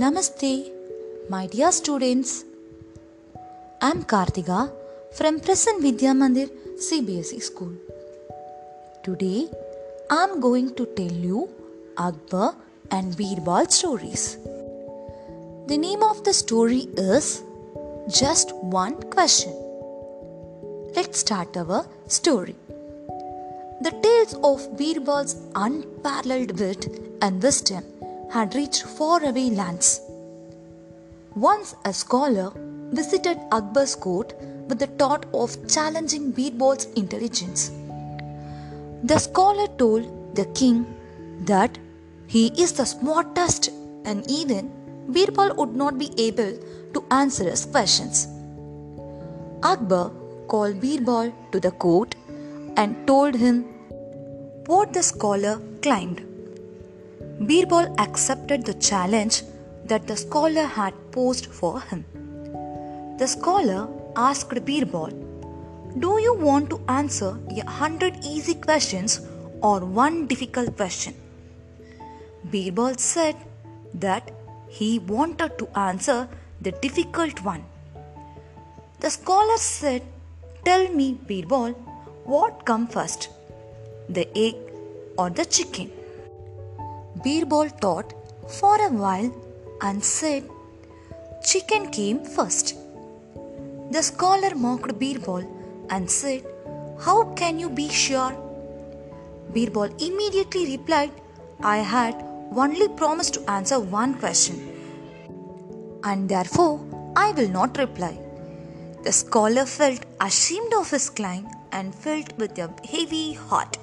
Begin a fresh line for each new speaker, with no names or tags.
Namaste, my dear students. I'm Kartika from Prasann Vidya Mandir CBSE school. Today, I'm going to tell you Akbar and Birbal stories. The name of the story is Just One Question. Let's start our story. The tales of Birbal's unparalleled wit and wisdom had reached faraway lands. Once a scholar visited Akbar's court with the thought of challenging Birbal's intelligence. The scholar told the king that he is the smartest and even Birbal would not be able to answer his questions. Akbar called Birbal to the court and told him what the scholar claimed. Birbal accepted the challenge that the scholar had posed for him. The scholar asked Birbal, Do you want to answer a hundred easy questions or one difficult question? Birbal said that he wanted to answer the difficult one. The scholar said, Tell me, Birbal, what come first, the egg or the chicken? Birbal thought for a while and said, Chicken came first. The scholar mocked Birbal and said, How can you be sure? Birbal immediately replied, I had only promised to answer one question, and therefore I will not reply. The scholar felt ashamed of his claim and filled with a heavy heart.